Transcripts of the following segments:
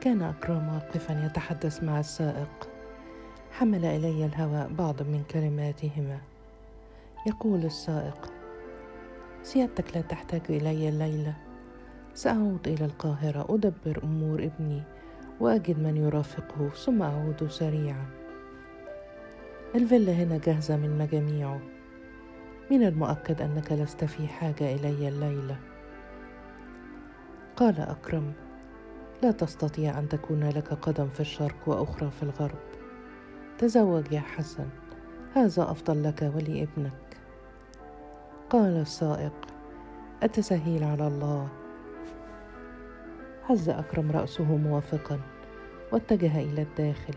كان أكرم واقفا يتحدث مع السائق. حمل إلي الهواء بعض من كلماتهما. يقول السائق سيادتك لا تحتاج إلي الليلة. سأعود إلى القاهرة أدبر أمور ابني وأجد من يرافقه ثم أعود سريعا. الفيلا هنا جاهزة من مجاميعه. من المؤكد أنك لست في حاجة إلي الليلة. قال أكرم لا تستطيع أن تكون لك قدم في الشرق وأخرى في الغرب. تزوج يا حسن هذا أفضل لك ولابنك. قال السائق أتسهيل على الله؟ هز أكرم رأسه موافقا واتجه إلى الداخل.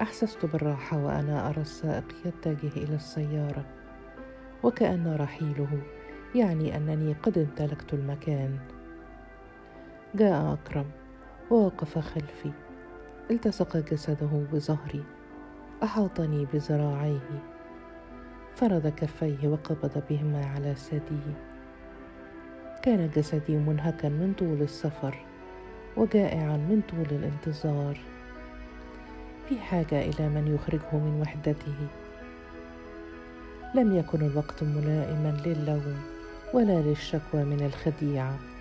أحسست بالراحة وأنا أرى السائق يتجه إلى السيارة وكأن رحيله يعني أنني قد امتلكت المكان. جاء أكرم ووقف خلفي. التصق جسده بظهري أحاطني بذراعيه. فرد كفيه وقبض بهما على ثديي كان جسدي منهكا من طول السفر وجائعا من طول الانتظار. في حاجة إلى من يخرجه من وحدته. لم يكن الوقت ملائما للوم ولا للشكوى من الخديعة.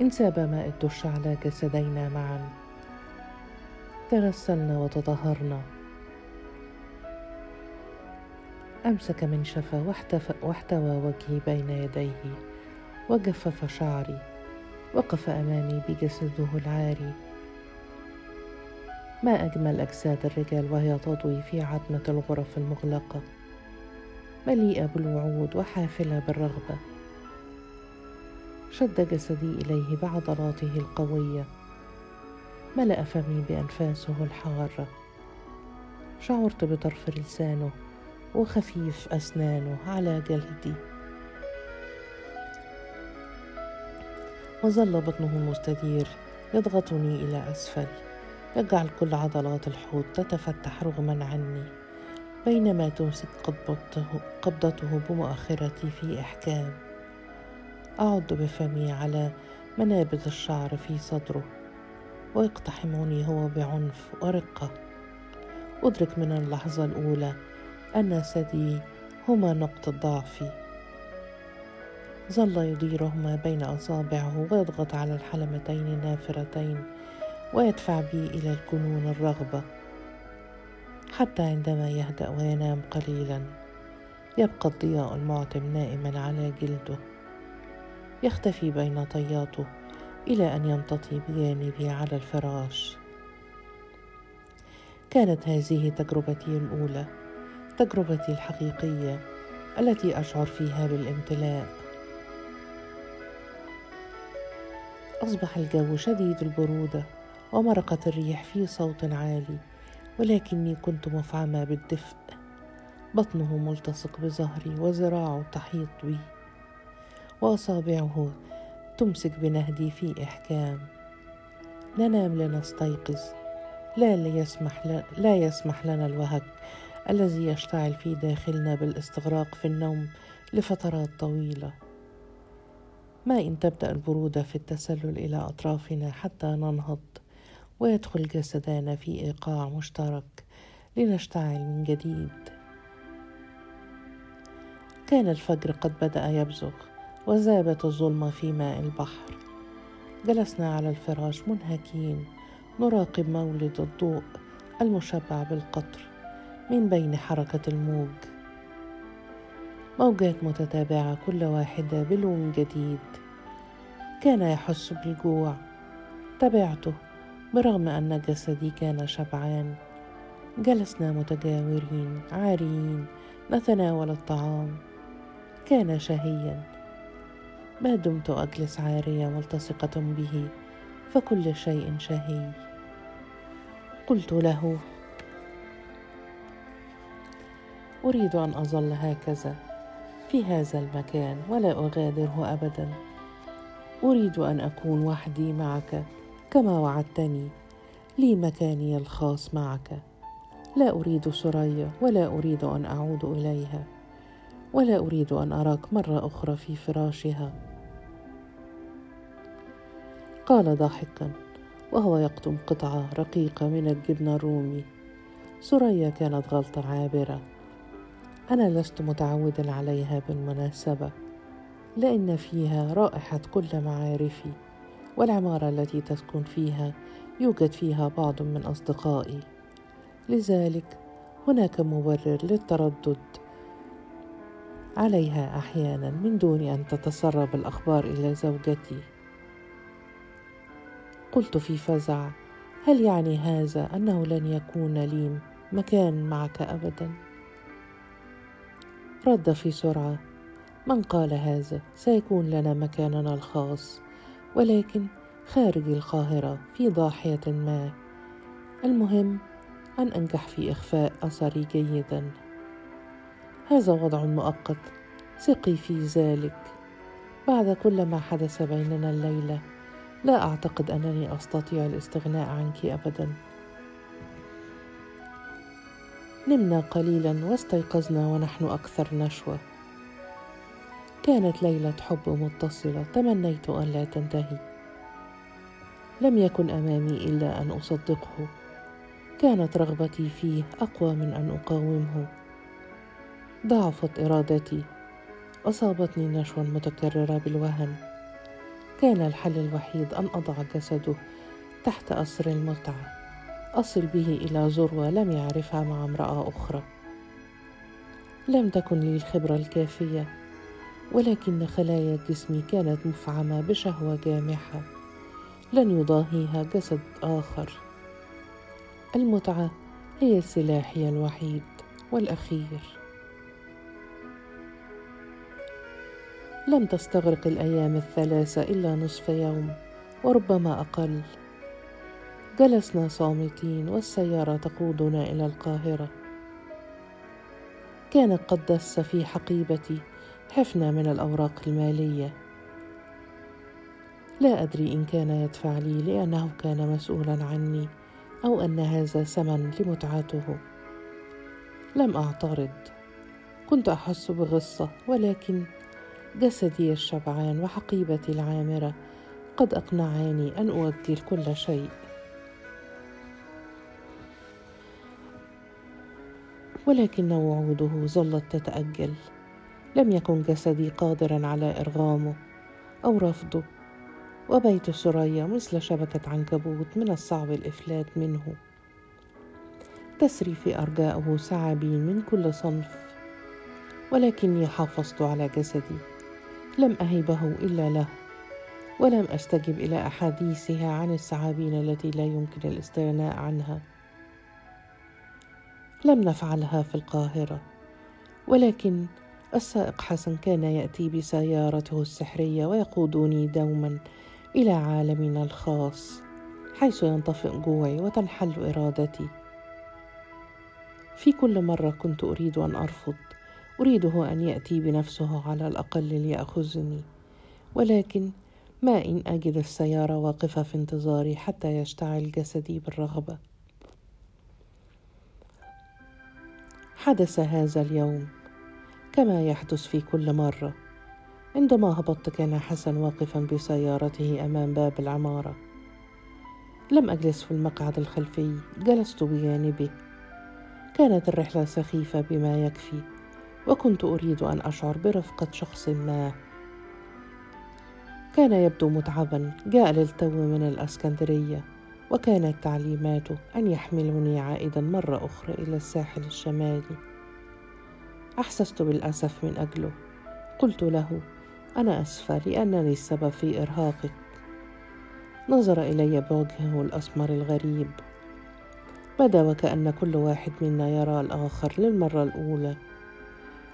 انساب ماء الدش على جسدينا معا. تغسلنا وتطهرنا. أمسك منشفة واحتوى وجهي بين يديه وجفف شعري وقف أمامي بجسده العاري. ما أجمل أجساد الرجال وهي تضوي في عتمة الغرف المغلقة. مليئة بالوعود وحافلة بالرغبة. شد جسدي إليه بعضلاته القوية. ملأ فمي بأنفاسه الحارة. شعرت بطرف لسانه وخفيف أسنانه على جلدي. وظل بطنه المستدير يضغطني إلى أسفل. يجعل كل عضلات الحوض تتفتح رغما عني. بينما تمسك قبضته, قبضته بمؤخرتي في إحكام. أعض بفمي على منابت الشعر في صدره ويقتحمني هو بعنف ورقة. أدرك من اللحظة الأولى أن ثدي هما نقطة ضعفي ظل يديرهما بين أصابعه ويضغط على الحلمتين النافرتين ويدفع بي إلى الجنون الرغبة. حتى عندما يهدأ وينام قليلا يبقى الضياء المعتم نائما على جلده. يختفي بين طياته إلى أن يمتطي بجانبي على الفراش. كانت هذه تجربتي الأولى تجربتي الحقيقية التي أشعر فيها بالامتلاء. أصبح الجو شديد البرودة ومرقت الريح في صوت عالي ولكني كنت مفعمة بالدفء. بطنه ملتصق بظهري وذراعه تحيط بي وأصابعه تمسك بنهدي في إحكام. ننام لنستيقظ لا ليسمح لا يسمح لنا الوهج الذي يشتعل في داخلنا بالاستغراق في النوم لفترات طويلة. ما إن تبدأ البرودة في التسلل إلى أطرافنا حتى ننهض ويدخل جسدنا في إيقاع مشترك لنشتعل من جديد. كان الفجر قد بدأ يبزغ. وذابت الظلمه في ماء البحر. جلسنا على الفراش منهكين نراقب مولد الضوء المشبع بالقطر من بين حركة الموج. موجات متتابعة كل واحدة بلون جديد. كان يحس بالجوع. تبعته برغم أن جسدي كان شبعان. جلسنا متجاورين عاريين نتناول الطعام. كان شهيا. ما دمت أجلس عارية ملتصقة به فكل شيء شهي. قلت له أريد أن أظل هكذا في هذا المكان ولا أغادره ابدا. أريد أن أكون وحدي معك كما وعدتني لي مكاني الخاص معك. لا أريد سريا ولا أريد أن أعود إليها ولا أريد أن أراك مرة أخرى في فراشها. قال ضاحكا وهو يقطم قطعة رقيقة من الجبنة الرومي. سريا كانت غلطة عابرة. أنا لست متعودا عليها بالمناسبة لأن فيها رائحة كل معارفي والعمارة التي تسكن فيها يوجد فيها بعض من أصدقائي. لذلك هناك مبرر للتردد عليها أحيانا من دون أن تتسرب الأخبار إلى زوجتي. قلت في فزع هل يعني هذا أنه لن يكون لي مكان معك أبدا؟ رد في سرعة من قال هذا؟ سيكون لنا مكاننا الخاص ولكن خارج القاهرة في ضاحية ما. المهم أن أنجح في إخفاء أثري جيدا. هذا وضع مؤقت ثقي في ذلك. بعد كل ما حدث بيننا الليلة لا أعتقد أنني أستطيع الاستغناء عنك أبدا. نمنا قليلا واستيقظنا ونحن أكثر نشوة. كانت ليلة حب متصلة تمنيت أن لا تنتهي. لم يكن أمامي إلا أن أصدقه. كانت رغبتي فيه أقوى من أن أقاومه. ضعفت إرادتي. أصابتني نشوة متكررة بالوهن. كان الحل الوحيد أن أضع جسده تحت أسر المتعة. أصل به إلى ذروة لم يعرفها مع امرأة أخرى. لم تكن لي الخبرة الكافية ولكن خلايا جسمي كانت مفعمة بشهوة جامحة. لن يضاهيها جسد آخر. المتعة هي سلاحي الوحيد والأخير. لم تستغرق الأيام الثلاثة إلا نصف يوم وربما أقل. جلسنا صامتين والسيارة تقودنا إلى القاهرة. كان قد دس في حقيبتي حفنة من الأوراق المالية. لا أدري إن كان يدفع لي لأنه كان مسؤولا عني أو أن هذا ثمن لمتعته. لم أعترض. كنت أحس بغصة ولكن جسدي الشبعان وحقيبتي العامرة قد أقنعاني أن أؤجل كل شيء. ولكن وعوده ظلت تتأجل. لم يكن جسدي قادرا على إرغامه أو رفضه وبيت سريا مثل شبكة عنكبوت من الصعب الإفلات منه. تسري في أرجائه ثعابين من كل صنف ولكني حافظت على جسدي. لم أهبه إلا له ولم أستجب إلى أحاديثها عن الثعابين التي لا يمكن الاستغناء عنها. لم نفعلها في القاهرة ولكن السائق حسن كان يأتي بسيارته السحرية ويقودني دوما إلى عالمنا الخاص حيث ينطفئ جوعي وتنحل إرادتي. في كل مرة كنت أريد أن أرفض أريده أن يأتي بنفسه على الأقل ليأخذني. ولكن ما إن أجد السيارة واقفة في انتظاري حتى يشتعل جسدي بالرغبة. حدث هذا اليوم كما يحدث في كل مرة. عندما هبطت كان حسن واقفا بسيارته أمام باب العمارة. لم أجلس في المقعد الخلفي جلست بجانبه. كانت الرحلة سخيفة بما يكفي. وكنت أريد أن أشعر برفقة شخص ما. كان يبدو متعبا جاء للتو من الإسكندرية وكانت تعليماته أن يحملني عائدا مرة أخرى إلى الساحل الشمالي. أحسست بالأسف من أجله. قلت له أنا أسفة لأنني السبب في إرهاقك. نظر إلي بوجهه الأسمر الغريب. بدا وكأن كل واحد منا يرى الآخر للمرة الأولى.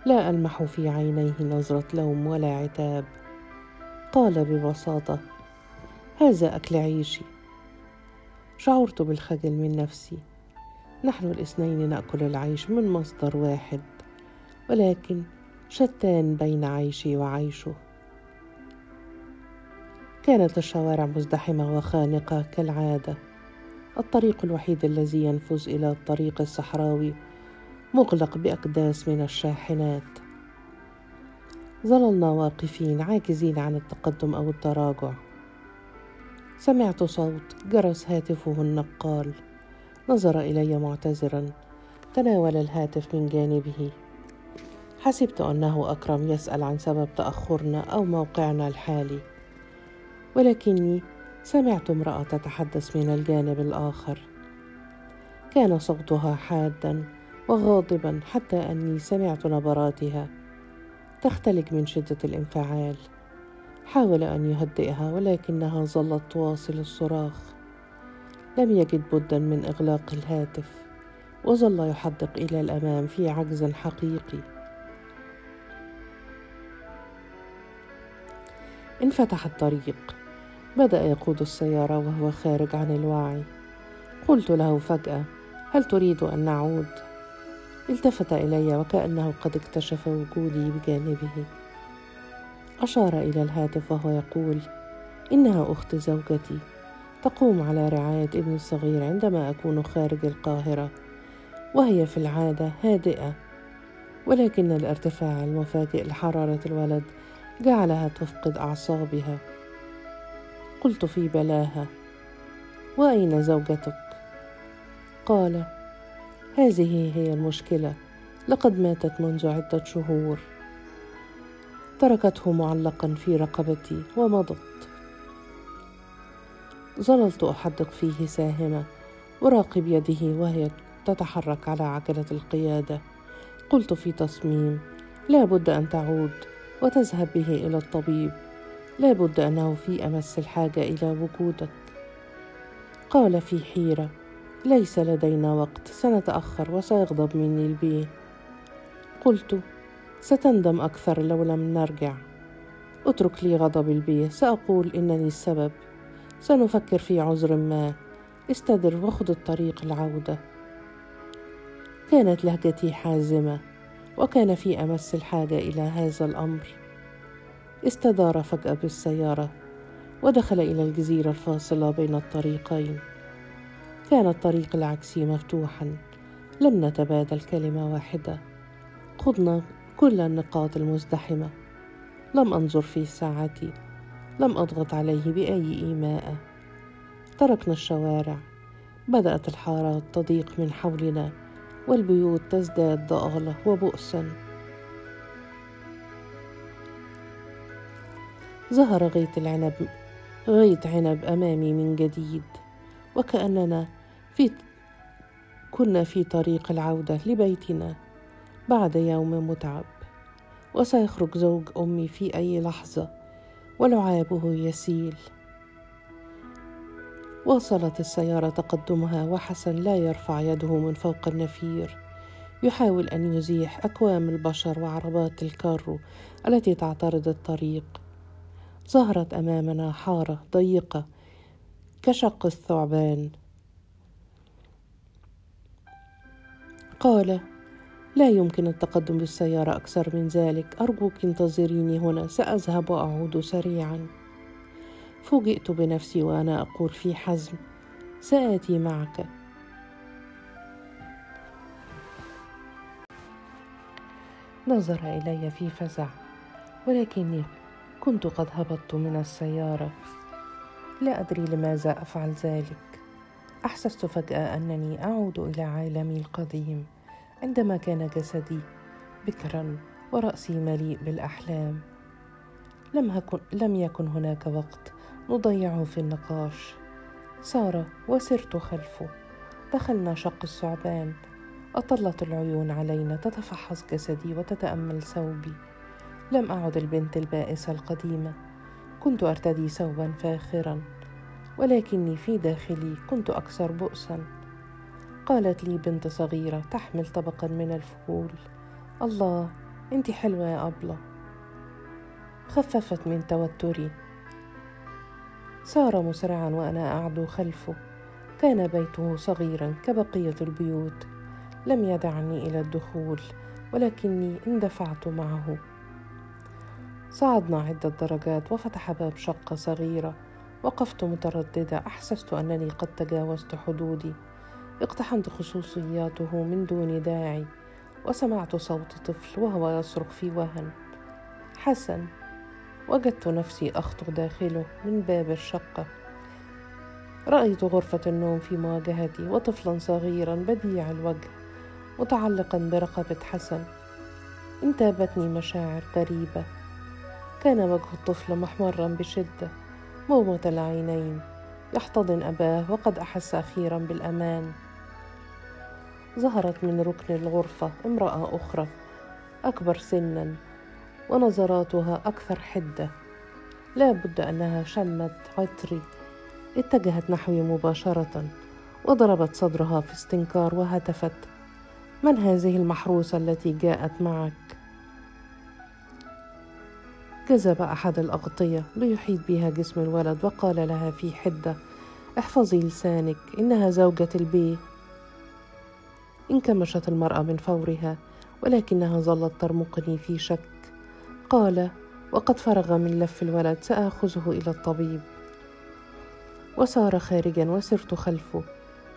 لا ألمح في عينيه نظرة لوم ولا عتاب. قال ببساطة هذا أكل عيشي. شعرت بالخجل من نفسي. نحن الاثنين نأكل العيش من مصدر واحد ولكن شتان بين عيشي وعيشه. كانت الشوارع مزدحمة وخانقة كالعادة. الطريق الوحيد الذي ينفذ إلى الطريق الصحراوي مغلق بأقداس من الشاحنات. ظللنا واقفين عاجزين عن التقدم أو التراجع. سمعت صوت جرس هاتفه النقال. نظر إلي معتذرا. تناول الهاتف من جانبه. حسبت أنه أكرم يسأل عن سبب تأخرنا أو موقعنا الحالي. ولكني سمعت امرأة تتحدث من الجانب الآخر. كان صوتها حادا. وغاضبا حتى أني سمعت نبراتها تختلج من شدة الانفعال. حاول أن يهدئها ولكنها ظلت تواصل الصراخ. لم يجد بدا من إغلاق الهاتف وظل يحدق إلى الأمام في عجز حقيقي. انفتح الطريق. بدأ يقود السيارة وهو خارج عن الوعي. قلت له فجأة هل تريد أن نعود؟ التفت إلي وكأنه قد اكتشف وجودي بجانبه. أشار إلى الهاتف وهو يقول إنها أخت زوجتي. تقوم على رعاية ابني الصغير عندما أكون خارج القاهرة وهي في العادة هادئة. ولكن الارتفاع المفاجئ لحرارة الولد جعلها تفقد أعصابها. قلت في بلاهه وأين زوجتك؟ قال هذه هي المشكلة. لقد ماتت منذ عدة شهور. تركته معلقا في رقبتي ومضت. ظللت أحدق فيه ساهمه أراقب يده وهي تتحرك على عجلة القيادة. قلت في تصميم لا بد أن تعود وتذهب به إلى الطبيب. لا بد أنه في أمس الحاجة إلى وجودك. قال في حيرة ليس لدينا وقت سنتأخر وسيغضب مني البيه. قلت ستندم أكثر لو لم نرجع. اترك لي غضب البيه سأقول إنني السبب. سنفكر في عذر ما. استدر وخذ الطريق العودة. كانت لهجتي حازمة وكان في أمس الحاجة إلى هذا الأمر. استدار فجأة بالسيارة ودخل إلى الجزيرة الفاصلة بين الطريقين. كان الطريق العكسي مفتوحا. لم نتبادل كلمة واحدة. خضنا كل النقاط المزدحمة. لم أنظر في ساعتي. لم أضغط عليه بأي ايماءه تركنا الشوارع. بدأت الحارات تضيق من حولنا. والبيوت تزداد ضآلة وبؤسا ظهر غيط العنب غيط عنب أمامي من جديد. وكأننا في كنا في طريق العودة لبيتنا بعد يوم متعب. وسيخرج زوج أمي في أي لحظة ولعابه يسيل. واصلت السيارة تقدمها وحسن لا يرفع يده من فوق النفير. يحاول أن يزيح أكوام البشر وعربات الكارو التي تعترض الطريق. ظهرت أمامنا حارة ضيقة كشق الثعبان. قال لا يمكن التقدم بالسيارة أكثر من ذلك. أرجوك انتظريني هنا. سأذهب وأعود سريعا. فوجئت بنفسي وأنا أقول في حزم. سآتي معك. نظر إلي في فزع. ولكني كنت قد هبطت من السيارة. لا أدري لماذا أفعل ذلك. أحسست فجأة أنني أعود إلى عالمي القديم عندما كان جسدي بكرا ورأسي مليء بالأحلام. لم, هكن لم يكن هناك وقت نضيعه في النقاش. سار وسرت خلفه. دخلنا شق الثعبان. أطلت العيون علينا تتفحص جسدي وتتأمل ثوبي. لم أعد البنت البائسة القديمة. كنت أرتدي ثوبا فاخرا ولكني في داخلي كنت أكثر بؤسا. قالت لي بنت صغيرة تحمل طبقا من الفول الله أنت حلوة يا أبلة. خففت من توتري. سار مسرعا وأنا أعدو خلفه. كان بيته صغيرا كبقية البيوت. لم يدعني إلى الدخول ولكني اندفعت معه. صعدنا عدة درجات وفتح باب شقة صغيرة. وقفت مترددة أحسست أنني قد تجاوزت حدودي. اقتحمت خصوصياته من دون داعي وسمعت صوت طفل وهو يصرخ في وهن. حسن وجدت نفسي أخطو داخله من باب الشقة. رأيت غرفة النوم في مواجهتي وطفلا صغيرا بديع الوجه متعلقا برقبة حسن. انتابتني مشاعر غريبة كان وجه الطفل محمرا بشدة مومة العينين. يحتضن أباه وقد أحس أخيرا بالأمان. ظهرت من ركن الغرفة امرأة أخرى أكبر سنا ونظراتها أكثر حدة. لا بد أنها شمت عطري. اتجهت نحوي مباشرة وضربت صدرها في استنكار وهتفت. من هذه المحروسة التي جاءت معك؟ جذب أحد الأغطية ليحيط بها جسم الولد وقال لها في حدة احفظي لسانك إنها زوجة البي. انكمشت المرأة من فورها ولكنها ظلت ترمقني في شك. قال وقد فرغ من لف الولد سآخذه إلى الطبيب. وسار خارجا وسرت خلفه.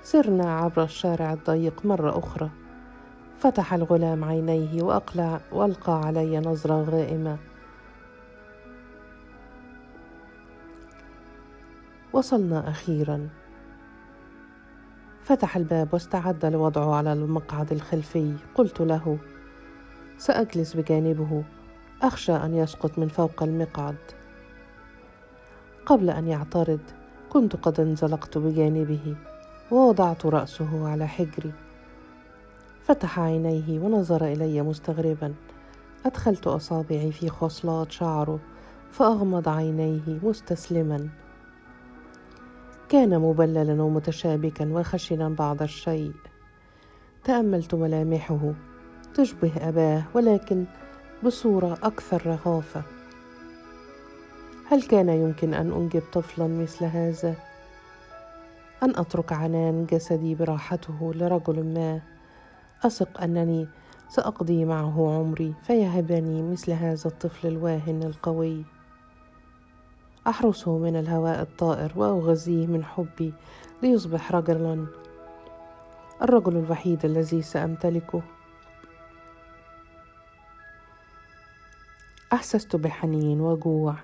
سرنا عبر الشارع الضيق مرة أخرى. فتح الغلام عينيه وأقلع وألقى علي نظرة غائمة. وصلنا أخيرا. فتح الباب واستعد لوضعه على المقعد الخلفي. قلت له سأجلس بجانبه. أخشى أن يسقط من فوق المقعد. قبل أن يعترض كنت قد انزلقت بجانبه ووضعت رأسه على حجري. فتح عينيه ونظر إلي مستغربا. أدخلت أصابعي في خصلات شعره فأغمض عينيه مستسلما. كان مبللا ومتشابكا وخشنا بعض الشيء. تأملت ملامحه. تشبه أباه ولكن بصورة أكثر رهافه هل كان يمكن أن أنجب طفلا مثل هذا؟ أن أترك عنان جسدي براحته لرجل ما. أثق أنني سأقضي معه عمري فيهبني مثل هذا الطفل الواهن القوي. أحرسه من الهواء الطائر وأغذيه من حبي ليصبح رجلا. الرجل الوحيد الذي سأمتلكه. أحسست بحنين وجوع.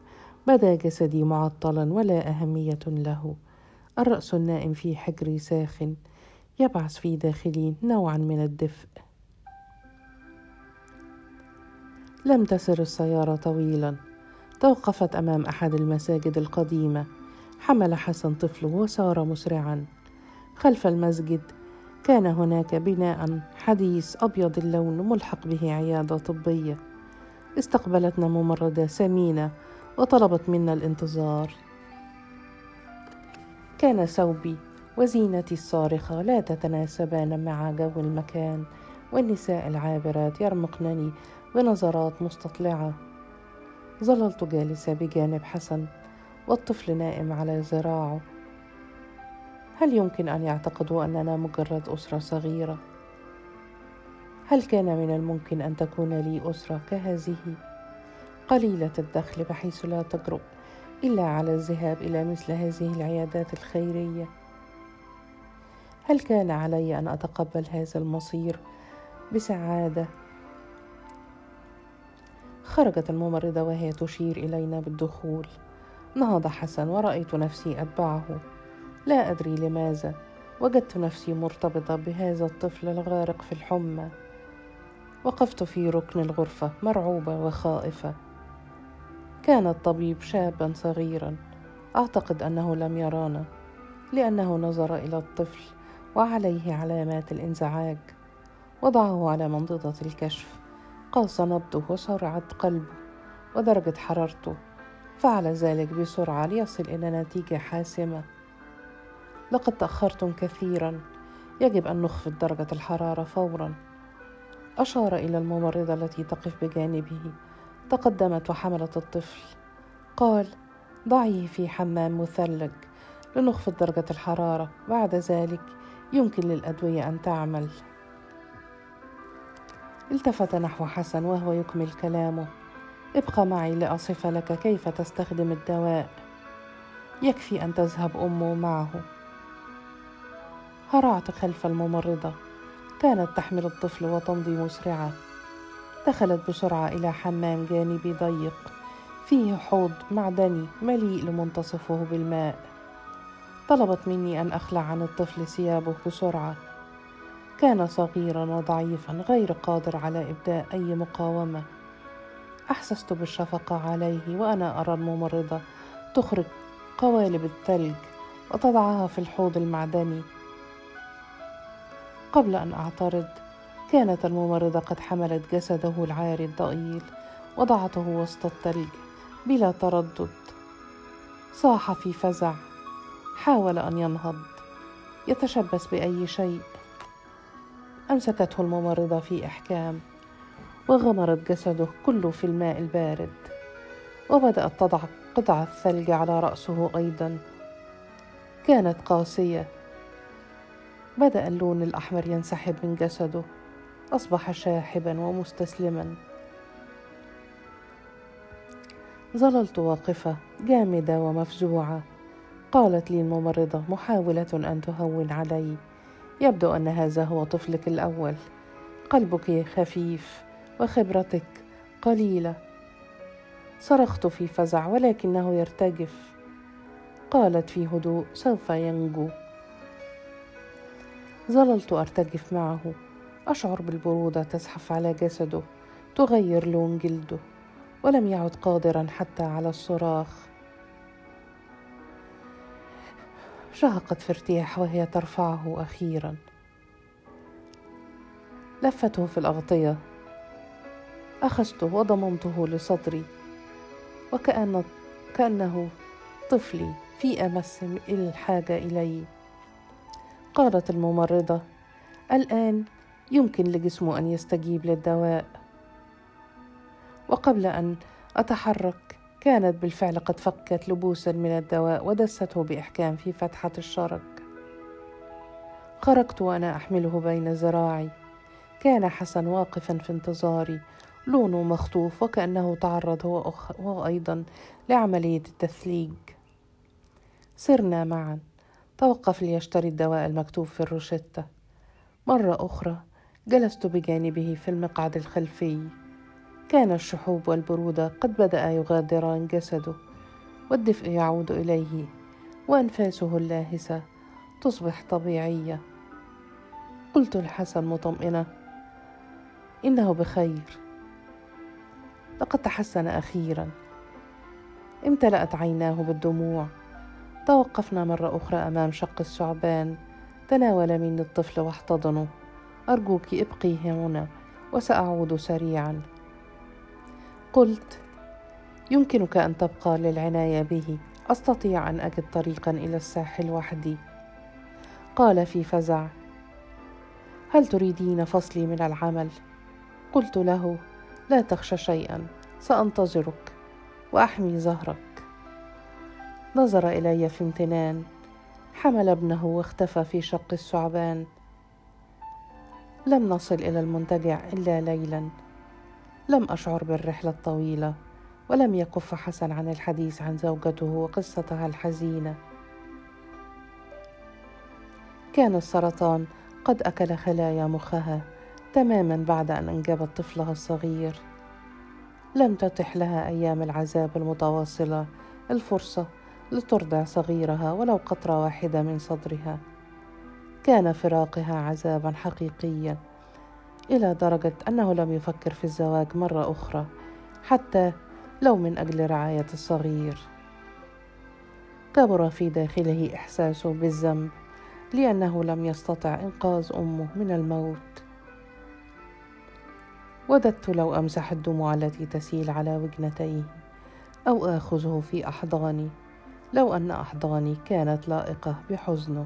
بدا جسدي معطلا ولا أهمية له. الرأس النائم في حجري ساخن. يبعث في داخلي نوعا من الدفء. لم تسر السيارة طويلا. توقفت أمام أحد المساجد القديمة. حمل حسن طفله وسار مسرعا. خلف المسجد كان هناك بناء حديث أبيض اللون ملحق به عيادة طبية. استقبلتنا ممرضة سمينة وطلبت منا الانتظار. كان ثوبي وزينتي الصارخة لا تتناسبان مع جو المكان والنساء العابرات يرمقنني بنظرات مستطلعة. ظللت جالسة بجانب حسن والطفل نائم على ذراعه هل يمكن أن يعتقدوا أننا مجرد أسرة صغيرة؟ هل كان من الممكن أن تكون لي أسرة كهذه؟ قليلة الدخل بحيث لا تجرؤ إلا على الذهاب إلى مثل هذه العيادات الخيرية هل كان علي أن أتقبل هذا المصير بسعادة خرجت الممرضة وهي تشير إلينا بالدخول. نهض حسن ورأيت نفسي أتبعه. لا أدري لماذا وجدت نفسي مرتبطة بهذا الطفل الغارق في الحمى. وقفت في ركن الغرفة مرعوبة وخائفة. كان الطبيب شابا صغيرا. أعتقد أنه لم يرانا لأنه نظر إلى الطفل وعليه علامات الإنزعاج. وضعه على منضدة الكشف. قاس نبضه وسرعت قلبه ودرجة حرارته فعل ذلك بسرعة ليصل إلى نتيجة حاسمة. لقد تأخرتم كثيرا. يجب أن نخفض درجة الحرارة فورا. أشار إلى الممرضة التي تقف بجانبه. تقدمت وحملت الطفل. قال ضعيه في حمام مثلج. لنخفض درجة الحرارة. بعد ذلك يمكن للأدوية أن تعمل. التفت نحو حسن وهو يكمل كلامه. ابق معي لأصف لك كيف تستخدم الدواء. يكفي أن تذهب امه معه. هرعت خلف الممرضة. كانت تحمل الطفل وتمضي مسرعة. دخلت بسرعة إلى حمام جانبي ضيق. فيه حوض معدني مليء لمنتصفه بالماء. طلبت مني أن أخلع عن الطفل ثيابه بسرعة. كان صغيرا وضعيفا غير قادر على إبداء أي مقاومة. أحسست بالشفقة عليه وأنا أرى الممرضة تخرج قوالب الثلج وتضعها في الحوض المعدني. قبل أن أعترض كانت الممرضة قد حملت جسده العاري الضئيل وضعته وسط الثلج بلا تردد. صاح في فزع حاول أن ينهض يتشبث بأي شيء. أمسكته الممرضة في إحكام وغمرت جسده كله في الماء البارد وبدأت تضع قطع الثلج على رأسه أيضا. كانت قاسية. بدأ اللون الأحمر ينسحب من جسده أصبح شاحبا ومستسلما. ظللت واقفة جامدة ومفزوعة. قالت لي الممرضة محاولة أن تهون علي. يبدو أن هذا هو طفلك الأول. قلبك خفيف وخبرتك قليلة. صرخت في فزع ولكنه يرتجف. قالت في هدوء سوف ينجو. ظللت أرتجف معه. أشعر بالبرودة تزحف على جسده تغير لون جلده ولم يعد قادرا حتى على الصراخ. شهقت في ارتياح وهي ترفعه أخيرا. لفته في الأغطية. أخذته وضممته لصدري. وكأن كأنه طفلي في أمس الحاجة إلي. قالت الممرضة الآن يمكن لجسمه أن يستجيب للدواء. وقبل أن أتحرك كانت بالفعل قد فكت لبوسا من الدواء ودسته بإحكام في فتحة الشرج خرجت وأنا أحمله بين ذراعي. كان حسن واقفا في انتظاري. لونه مخطوف وكأنه تعرض هو, أخ... هو أيضا لعملية التثليج. سرنا معا. توقف ليشتري الدواء المكتوب في الروشتة. مرة أخرى جلست بجانبه في المقعد الخلفي. كان الشحوب والبرودة قد بدأ يغادران جسده والدفء يعود إليه وأنفاسه اللاهسة تصبح طبيعية. قلت لحسن مطمئنة إنه بخير. لقد تحسن أخيرا. امتلأت عيناه بالدموع. توقفنا مرة أخرى أمام شق الثعبان. تناول مني الطفل واحتضنه. أرجوك ابقي هنا وسأعود سريعا. قلت يمكنك أن تبقى للعناية به. أستطيع أن أجد طريقا إلى الساحل وحدي. قال في فزع هل تريدين فصلي من العمل؟ قلت له لا تخشى شيئا سأنتظرك وأحمي ظهرك نظر إلي في امتنان حمل ابنه واختفى في شق الثعبان. لم نصل إلى المنتجع إلا ليلا. لم أشعر بالرحلة الطويلة ولم يكف حسن عن الحديث عن زوجته وقصتها الحزينة. كان السرطان قد أكل خلايا مخها تماما بعد أن انجبت طفلها الصغير. لم تتح لها أيام العذاب المتواصلة الفرصة لترضع صغيرها ولو قطرة واحدة من صدرها. كان فراقها عذابا حقيقيا. إلى درجة أنه لم يفكر في الزواج مرة أخرى حتى لو من أجل رعاية الصغير. كبر في داخله احساسه بالذنب لأنه لم يستطع إنقاذ أمه من الموت. وددت لو أمسح الدموع التي تسيل على وجنتيه أو آخذه في أحضاني لو أن أحضاني كانت لائقة بحزنه.